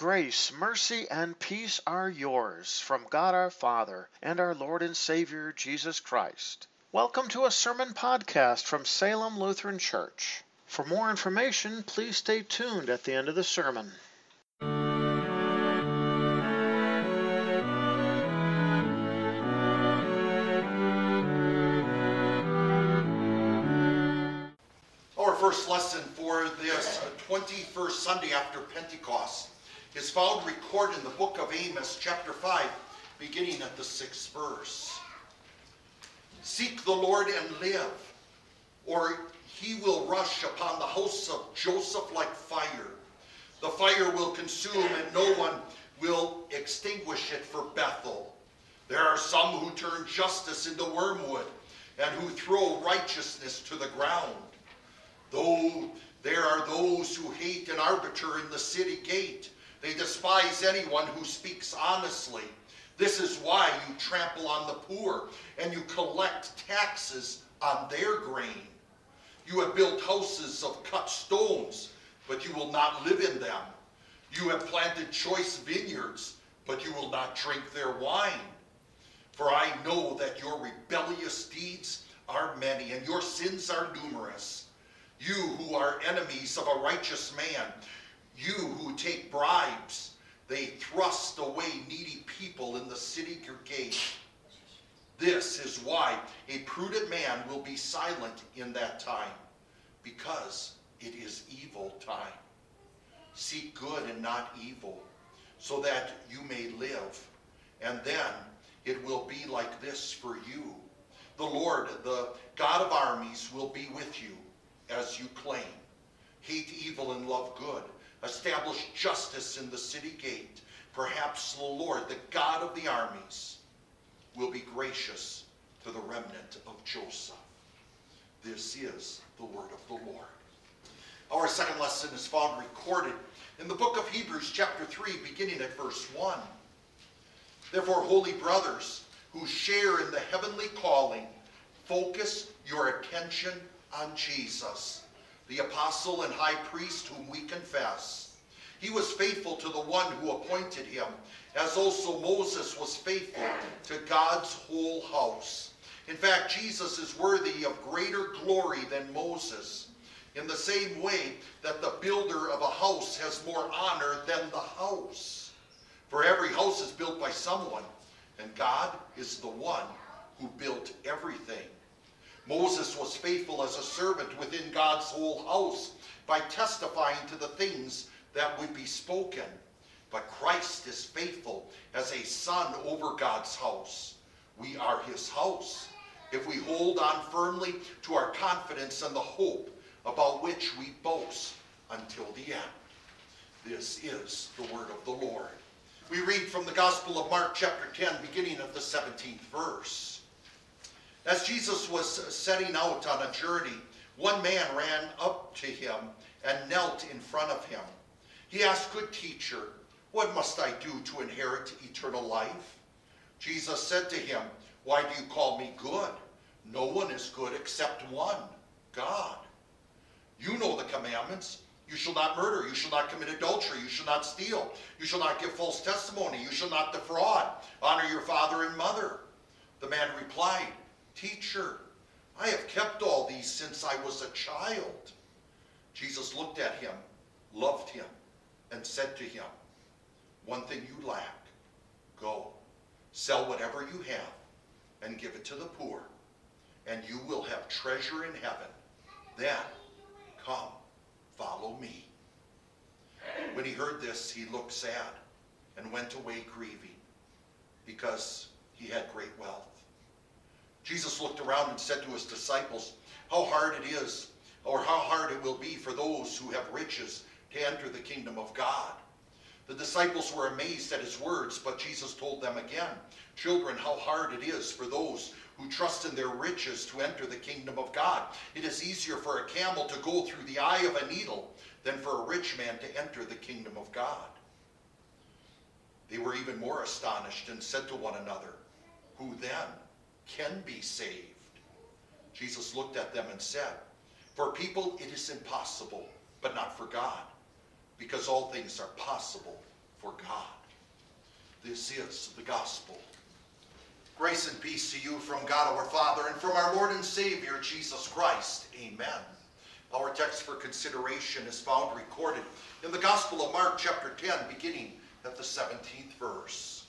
Grace, mercy, and peace are yours from God our Father and our Lord and Savior Jesus Christ. Welcome to a sermon podcast from Salem Lutheran Church. For more information, please stay tuned at the end of the sermon. Our first lesson for this 21st Sunday after Pentecost is found recorded in the book of Amos, chapter 5, beginning at the sixth verse. Seek the Lord and live, or he will rush upon the house of Joseph like fire. The fire will consume, and no one will extinguish it for Bethel. There are some who turn justice into wormwood, and who throw righteousness to the ground. Though there are those who hate an arbiter in the city gate, they despise anyone who speaks honestly. This is why you trample on the poor and you collect taxes on their grain. You have built houses of cut stones, but you will not live in them. You have planted choice vineyards, but you will not drink their wine. For I know that your rebellious deeds are many and your sins are numerous. You who are enemies of a righteous man, you who take bribes, they thrust away needy people in the city gate. This is why a prudent man will be silent in that time, because it is evil time. Seek good and not evil, so that you may live. And then it will be like this for you. The Lord, the God of armies, will be with you as you claim. Hate evil and love good. Establish justice in the city gate. Perhaps the Lord, the God of the armies, will be gracious to the remnant of Joseph. This is the word of the Lord. Our second lesson is found recorded in the book of Hebrews, chapter 3, beginning at verse 1. Therefore, holy brothers who share in the heavenly calling, focus your attention on Jesus, apostle and high priest whom we confess. He was faithful to the one who appointed him, as also Moses was faithful to God's whole house. In fact, Jesus is worthy of greater glory than Moses, in the same way that the builder of a house has more honor than the house. For every house is built by someone, and God is the one who built everything. Moses was faithful as a servant within God's whole house by testifying to the things that would be spoken. But Christ is faithful as a son over God's house. We are his house if we hold on firmly to our confidence and the hope about which we boast until the end. This is the word of the Lord. We read from the Gospel of Mark, chapter 10, beginning at the 17th verse. As Jesus was setting out on a journey, one man ran up to him and knelt in front of him. He asked, Good teacher, what must I do to inherit eternal life? Jesus said to him, Why do you call me good? No one is good except one, God. You know the commandments. You shall not murder. You shall not commit adultery. You shall not steal. You shall not give false testimony. You shall not defraud. Honor your father and mother. The man replied, Teacher, I have kept all these since I was a child. Jesus looked at him, loved him, and said to him, One thing you lack. Go, sell whatever you have, and give it to the poor, and you will have treasure in heaven. Then come, follow me. When he heard this, he looked sad and went away grieving, because he had great wealth. Jesus looked around and said to his disciples, How hard it is, or how hard it will be for those who have riches to enter the kingdom of God. The disciples were amazed at his words, but Jesus told them again, Children, how hard it is for those who trust in their riches to enter the kingdom of God. It is easier for a camel to go through the eye of a needle than for a rich man to enter the kingdom of God. They were even more astonished and said to one another, Who then can be saved? Jesus looked at them and said, For people it is impossible, but not for God, because all things are possible for God. This is the gospel. Grace and peace to you from God our Father and from our Lord and Savior Jesus Christ. Amen. Our text for consideration is found recorded in the Gospel of Mark, chapter 10, beginning at the 17th verse.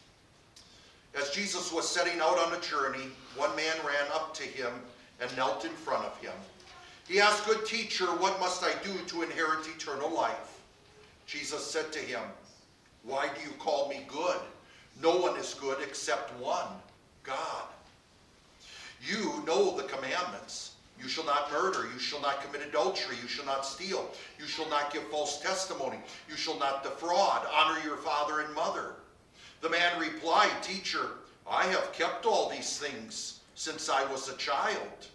As Jesus was setting out on a journey, one man ran up to him and knelt in front of him. He asked, Good teacher, what must I do to inherit eternal life? Jesus said to him, Why do you call me good? No one is good except one, God. You know the commandments. You shall not murder. You shall not commit adultery. You shall not steal. You shall not give false testimony. You shall not defraud. Honor your father and mother. The man replied, Teacher, I have kept all these things since I was a child.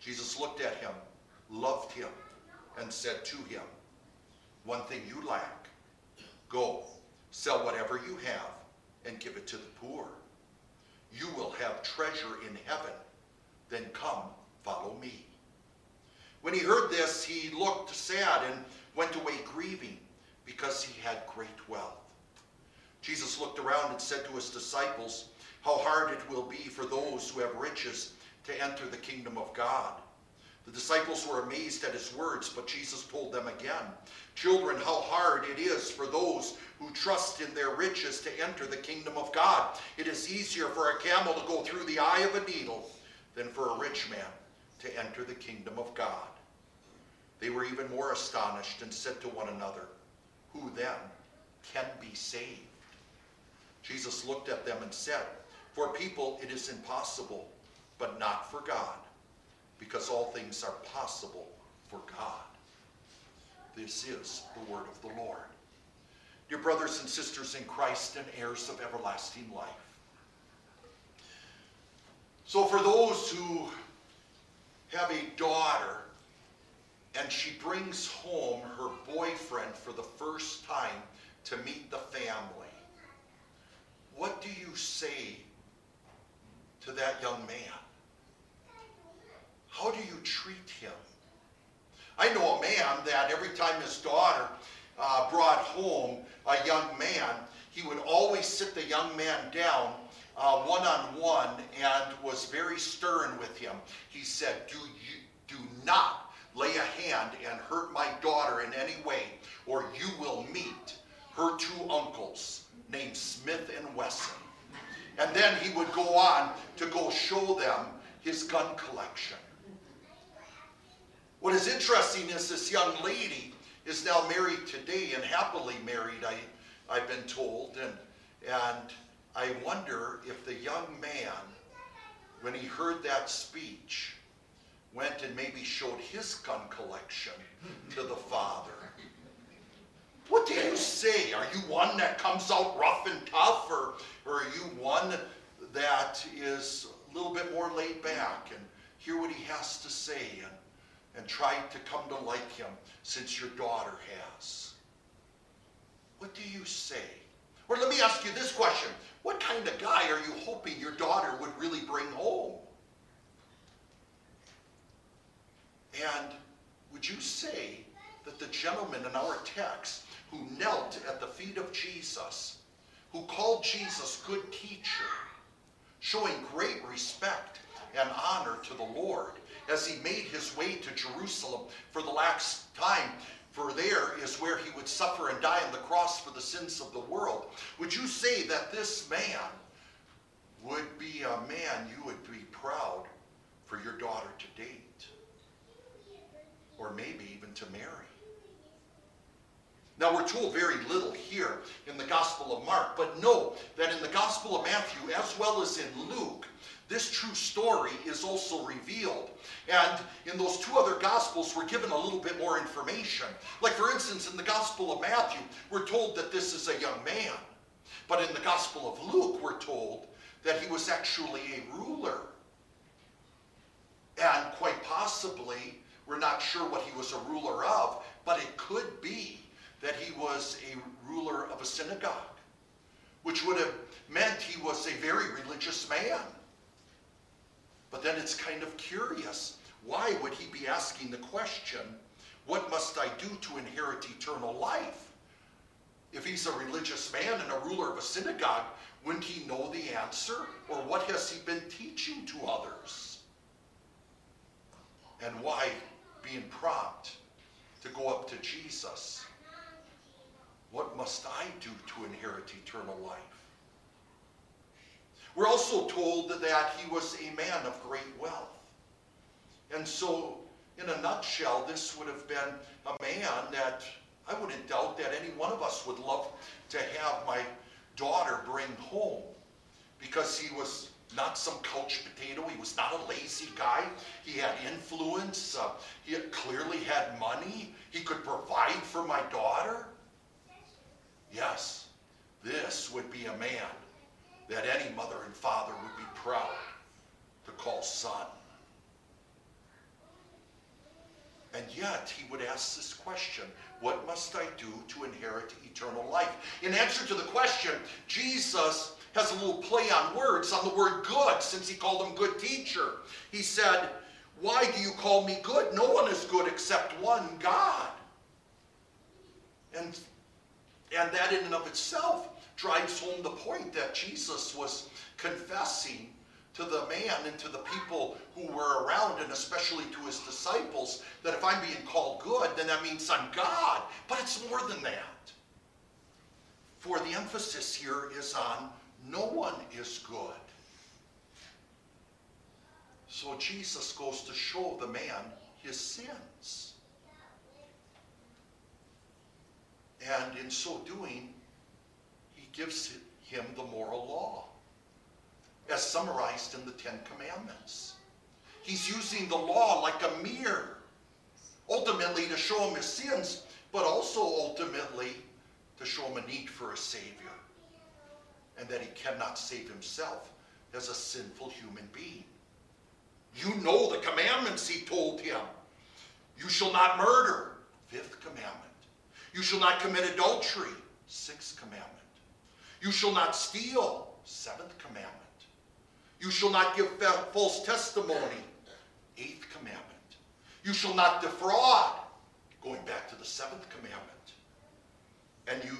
Jesus looked at him, loved him, and said to him, One thing you lack. Go, sell whatever you have, and give it to the poor. You will have treasure in heaven. Then come, follow me. When he heard this, he looked sad and went away grieving because he had great wealth. Jesus looked around and said to his disciples, How hard it will be for those who have riches to enter the kingdom of God. The disciples were amazed at his words, but Jesus told them again, Children, how hard it is for those who trust in their riches to enter the kingdom of God. It is easier for a camel to go through the eye of a needle than for a rich man to enter the kingdom of God. They were even more astonished and said to one another, Who then can be saved? Jesus looked at them and said, For people it is impossible, but not for God, because all things are possible for God. This is the word of the Lord. Dear brothers and sisters in Christ and heirs of everlasting life. So, for those who have a daughter and she brings home her boyfriend for the first time to meet the family, what do you say to that young man? How do you treat him? I know a man that every time his daughter uh, brought home a young man, he would always sit the young man down one on one and was very stern with him. He said, "Do you do not lay a hand and hurt my daughter in any way, or you will meet her two uncles named Smith and Wesson." And then he would go on to go show them his gun collection. What is interesting is this young lady is now married today and happily married, I, I've been told. And, and I wonder if the young man, when he heard that speech, went and maybe showed his gun collection to the father. What do you say? Are you one that comes out rough and tough, or, or are you one that is a little bit more laid back and hear what he has to say and and tried to come to like him since your daughter has? What do you say? Or let me ask you this question What kind of guy are you hoping your daughter would really bring home? And would you say that the gentleman in our text who knelt at the feet of Jesus, who called Jesus good teacher, showing great respect and honor to the Lord, as he made his way to Jerusalem for the last time. For there is where he would suffer and die on the cross for the sins of the world. Would you say that this man would be a man you would be proud for your daughter to date? Or maybe even to marry? Now, we're told very little here in the Gospel of Mark, but know that in the Gospel of Matthew, as well as in Luke, this true story is also revealed. And in those two other Gospels, we're given a little bit more information. Like, for instance, in the Gospel of Matthew, we're told that this is a young man. But in the Gospel of Luke, we're told that he was actually a ruler. And quite possibly, we're not sure what he was a ruler of, but it could be that he was a ruler of a synagogue, which would have meant he was a very religious man. But then it's kind of curious. Why would he be asking the question, What must I do to inherit eternal life? If he's a religious man and a ruler of a synagogue, wouldn't he know the answer? Or what has he been teaching to others? And why being prompt to go up to Jesus? What must I do to inherit eternal life? We're also told that he was a man of great wealth. And so, in a nutshell, this would have been a man that I wouldn't doubt that any one of us would love to have my daughter bring home because he was not some couch potato. He was not a lazy guy. He had influence. Uh, he clearly had money. He could provide for my daughter. Yes, this would be a man that any mother and father would be proud to call son. And yet, he would ask this question What must I do to inherit eternal life? In answer to the question, Jesus has a little play on words on the word good, since he called him good teacher. He said, Why do you call me good? No one is good except one, God. And, and that in and of itself drives home the point that Jesus was confessing to the man and to the people who were around, and especially to his disciples, that if I'm being called good, then that means I'm God. But it's more than that. For the emphasis here is on no one is good. So Jesus goes to show the man his sins. And in so doing, he gives him the moral law, as summarized in the Ten Commandments. He's using the law like a mirror, ultimately to show him his sins, but also ultimately to show him a need for a Savior and that he cannot save himself as a sinful human being. You know the commandments, he told him. You shall not murder, fifth commandment. You shall not commit adultery, sixth commandment. You shall not steal, seventh commandment. You shall not give false testimony, eighth commandment. You shall not defraud, going back to the seventh commandment. And you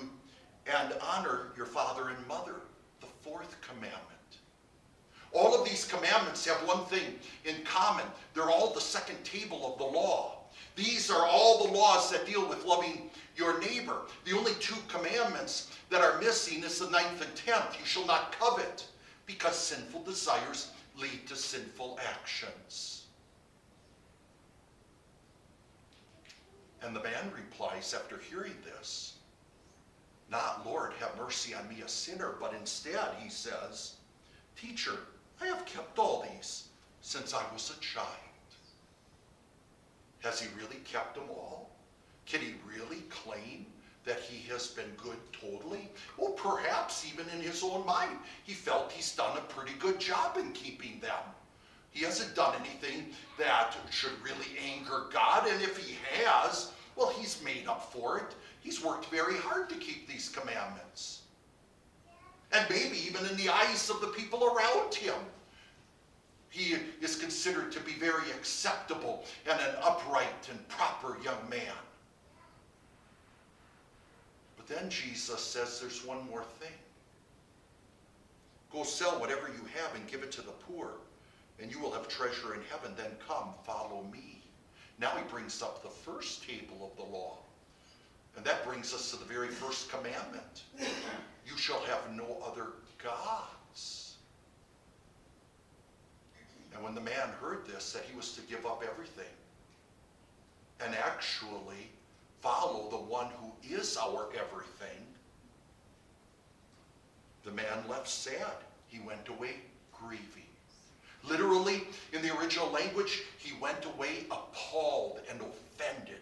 and honor your father and mother, the fourth commandment. All of these commandments have one thing in common. They're all the second table of the law. These are all the laws that deal with loving your neighbor. The only two commandments that are missing is the ninth and tenth. You shall not covet, because sinful desires lead to sinful actions. And the man replies after hearing this, not, Lord, have mercy on me, a sinner, but instead he says, Teacher, I have kept all these since I was a child. Has he really kept them all? Can he really claim that he has been good totally? Well, perhaps even in his own mind, he felt he's done a pretty good job in keeping them. He hasn't done anything that should really anger God, and if he has, well, he's made up for it. He's worked very hard to keep these commandments. And maybe even in the eyes of the people around him, he is considered to be very acceptable and an upright and proper young man. But then Jesus says there's one more thing. Go sell whatever you have and give it to the poor, and you will have treasure in heaven. Then come, follow me. Now he brings up the first table of the law and that brings us to the very first commandment you shall have no other gods. And when the man heard this, that he was to give up everything and actually follow the one who is our everything, the man left sad. He went away grieving. Literally, in the original language, he went away appalled and offended.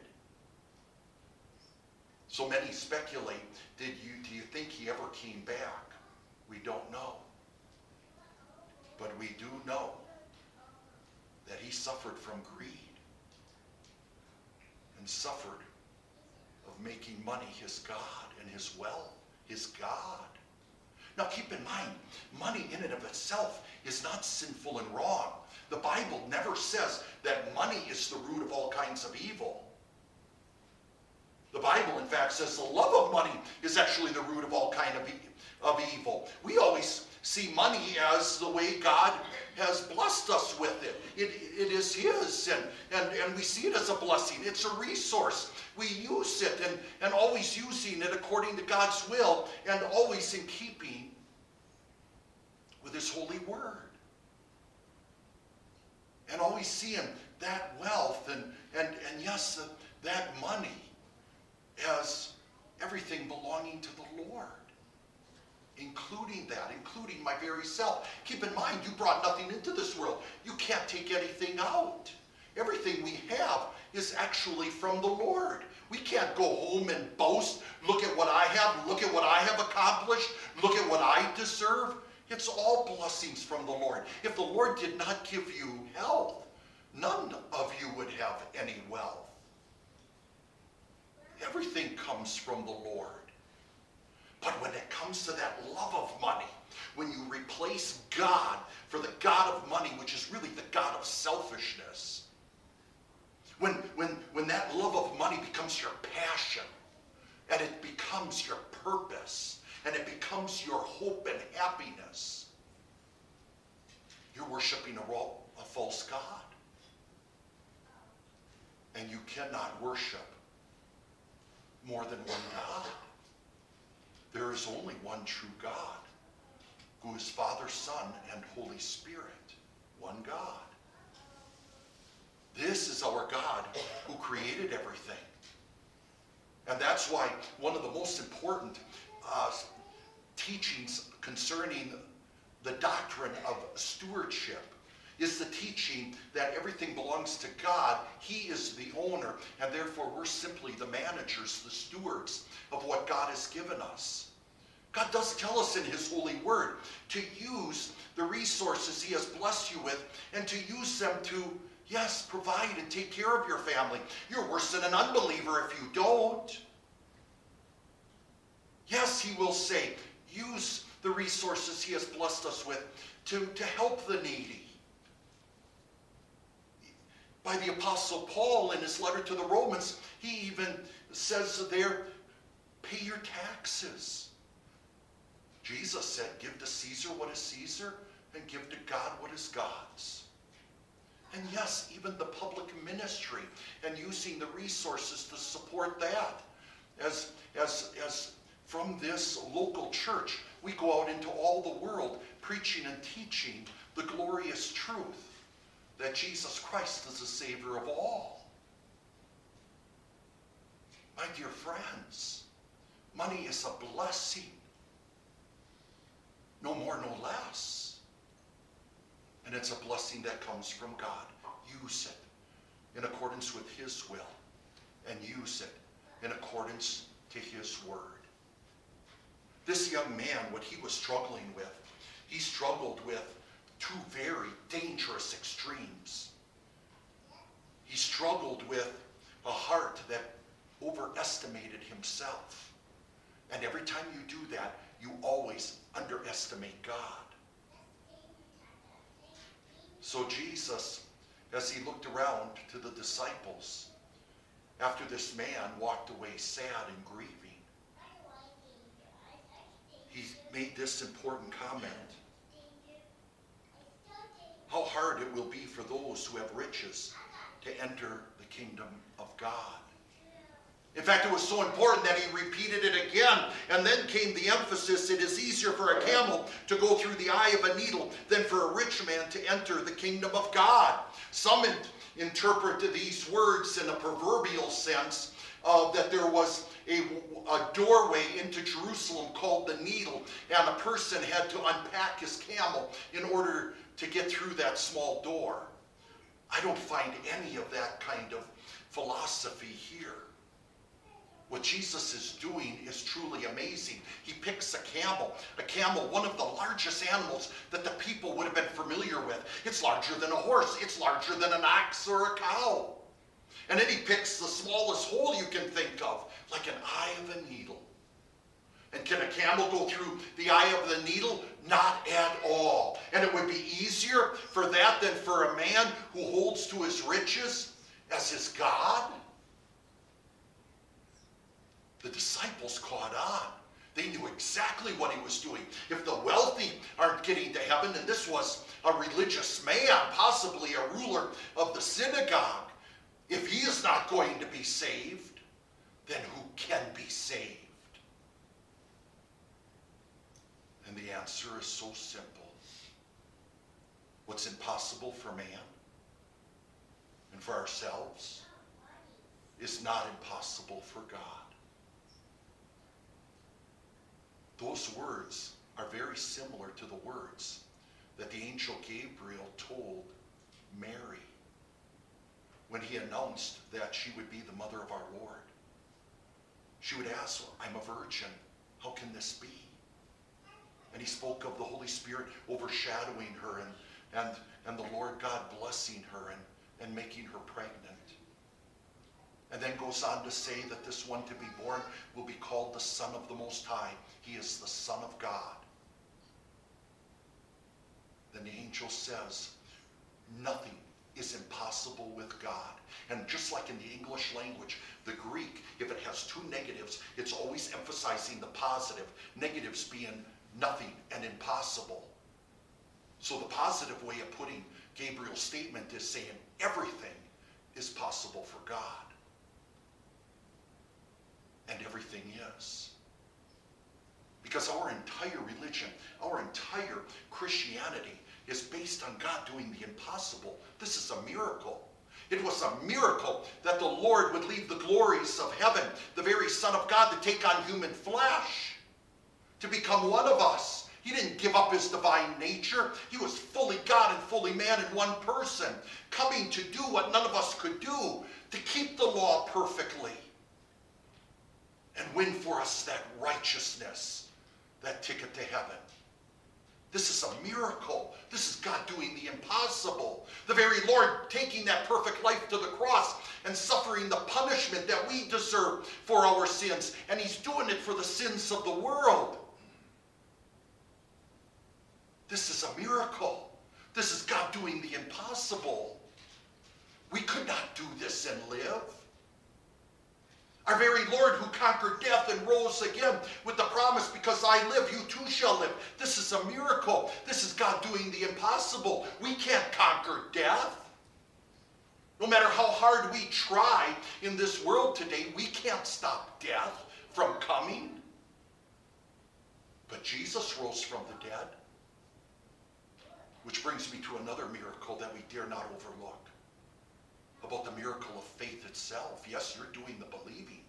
So many speculate, did you, do you think he ever came back? We don't know. But we do know that he suffered from greed and suffered of making money his God and his wealth his God. Now keep in mind, money in and of itself is not sinful and wrong. The Bible never says that money is the root of all kinds of evil. The Bible, in fact, says the love of money is actually the root of all kind of, e- of evil. We always see money as the way God has blessed us with it. It, it is His, and, and, and we see it as a blessing. It's a resource. We use it and, and always using it according to God's will and always in keeping with His holy word. And always seeing that wealth and, and, and yes, that money as everything belonging to the Lord including that, including my very self. Keep in mind, you brought nothing into this world. You can't take anything out. Everything we have is actually from the Lord. We can't go home and boast, look at what I have, look at what I have accomplished, look at what I deserve. It's all blessings from the Lord. If the Lord did not give you health, none of you would have any wealth. Everything comes from the Lord. But when it comes to that love of money, when you replace God for the God of money, which is really the God of selfishness, when, when, when that love of money becomes your passion, and it becomes your purpose, and it becomes your hope and happiness, you're worshiping a, a false God. And you cannot worship more than one God. There is only one true God, who is Father, Son, and Holy Spirit. One God. This is our God who created everything. And that's why one of the most important uh, teachings concerning the doctrine of stewardship is the teaching that everything belongs to God. He is the owner, and therefore we're simply the managers, the stewards of what God has given us. God does tell us in His holy word to use the resources He has blessed you with and to use them to, yes, provide and take care of your family. You're worse than an unbeliever if you don't. Yes, He will say, use the resources He has blessed us with to, to help the needy by the Apostle Paul in his letter to the Romans, he even says there, pay your taxes. Jesus said, give to Caesar what is Caesar and give to God what is God's. And yes, even the public ministry and using the resources to support that. As, as, as from this local church, we go out into all the world preaching and teaching the glorious truth that Jesus Christ is the Savior of all. My dear friends, money is a blessing. No more, no less. And it's a blessing that comes from God. Use it in accordance with His will and use it in accordance to His word. This young man, what he was struggling with, he struggled with two very dangerous extremes. He struggled with a heart that overestimated himself. And every time you do that, you always underestimate God. So Jesus, as he looked around to the disciples, after this man walked away sad and grieving, he made this important comment how hard it will be for those who have riches to enter the kingdom of God. In fact, it was so important that he repeated it again, and then came the emphasis it is easier for a camel to go through the eye of a needle than for a rich man to enter the kingdom of God. Some interpret these words in a proverbial sense uh, that there was a, a doorway into Jerusalem called the needle, and a person had to unpack his camel in order to get through that small door. I don't find any of that kind of philosophy here. What Jesus is doing is truly amazing. He picks a camel, a camel, one of the largest animals that the people would have been familiar with. It's larger than a horse, it's larger than an ox or a cow. And then he picks the smallest hole you can think of, like an eye of a needle. And can a camel go through the eye of the needle? Not at all. And it would be easier for that than for a man who holds to his riches as his God? The disciples caught on. They knew exactly what he was doing. If the wealthy aren't getting to heaven, and this was a religious man, possibly a ruler of the synagogue, if he is not going to be saved, then who can be saved? And the answer is so simple. What's impossible for man and for ourselves is not impossible for God. Those words are very similar to the words that the angel Gabriel told Mary when he announced that she would be the mother of our Lord. She would ask, I'm a virgin. How can this be? And he spoke of the Holy Spirit overshadowing her and, and, and the Lord God blessing her and, and making her pregnant. And then goes on to say that this one to be born will be called the Son of the Most High. He is the Son of God. Then the angel says, nothing is impossible with God. And just like in the English language, the Greek, if it has two negatives, it's always emphasizing the positive, negatives being nothing and impossible. So the positive way of putting Gabriel's statement is saying everything is possible for God. And everything is. Because our entire religion, our entire Christianity is based on God doing the impossible. This is a miracle. It was a miracle that the Lord would leave the glories of heaven, the very Son of God, to take on human flesh, to become one of us. He didn't give up his divine nature. He was fully God and fully man in one person, coming to do what none of us could do, to keep the law perfectly and win for us that righteousness, that ticket to heaven. This is a miracle. This is God doing the impossible. The very Lord taking that perfect life to the cross and suffering the punishment that we deserve for our sins. And He's doing it for the sins of the world. This is a miracle. This is God doing the impossible. We could not do this and live. Our very Lord who conquered death and rose again with the promise, because I live, you too shall live. This is a miracle. This is God doing the impossible. We can't conquer death. No matter how hard we try in this world today, we can't stop death from coming. But Jesus rose from the dead. Which brings me to another miracle that we dare not overlook about the miracle of faith itself. Yes, you're doing the believing,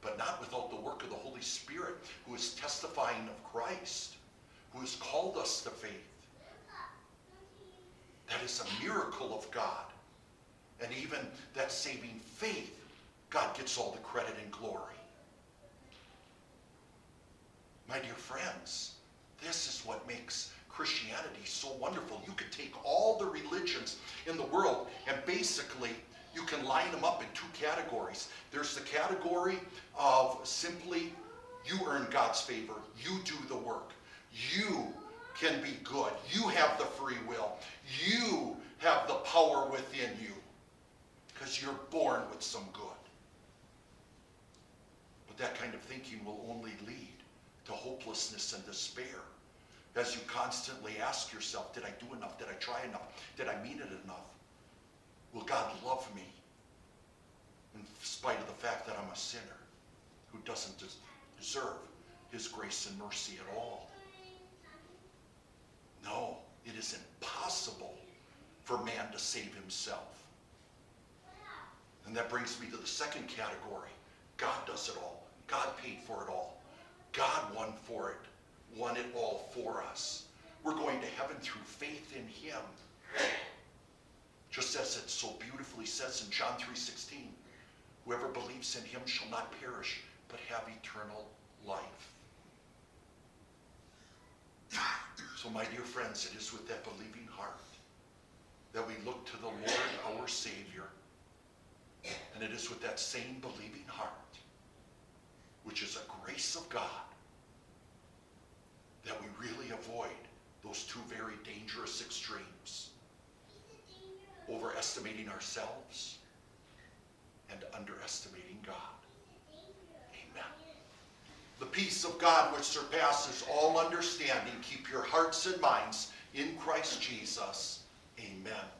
but not without the work of the Holy Spirit who is testifying of Christ, who has called us to faith. That is a miracle of God. And even that saving faith, God gets all the credit and glory. My dear friends, this is what makes Christianity so wonderful. You could take all the religions in the world and basically you can line them up in two categories. There's the category of simply you earn God's favor, you do the work, you can be good, you have the free will, you have the power within you because you're born with some good. But that kind of thinking will only lead to hopelessness and despair as you constantly ask yourself, did I do enough? Did I try enough? Did I mean it enough? Will God love me in spite of the fact that I'm a sinner who doesn't deserve his grace and mercy at all? No, it is impossible for man to save himself. And that brings me to the second category. God does it all. God paid for it all. God won for it won it all for us. We're going to heaven through faith in him. Just as it so beautifully says in John 3.16, whoever believes in him shall not perish, but have eternal life. So my dear friends, it is with that believing heart that we look to the Lord, our Savior. And it is with that same believing heart, which is a grace of God, that we really avoid those two very dangerous extremes overestimating ourselves and underestimating God. Amen. The peace of God, which surpasses all understanding, keep your hearts and minds in Christ Jesus. Amen.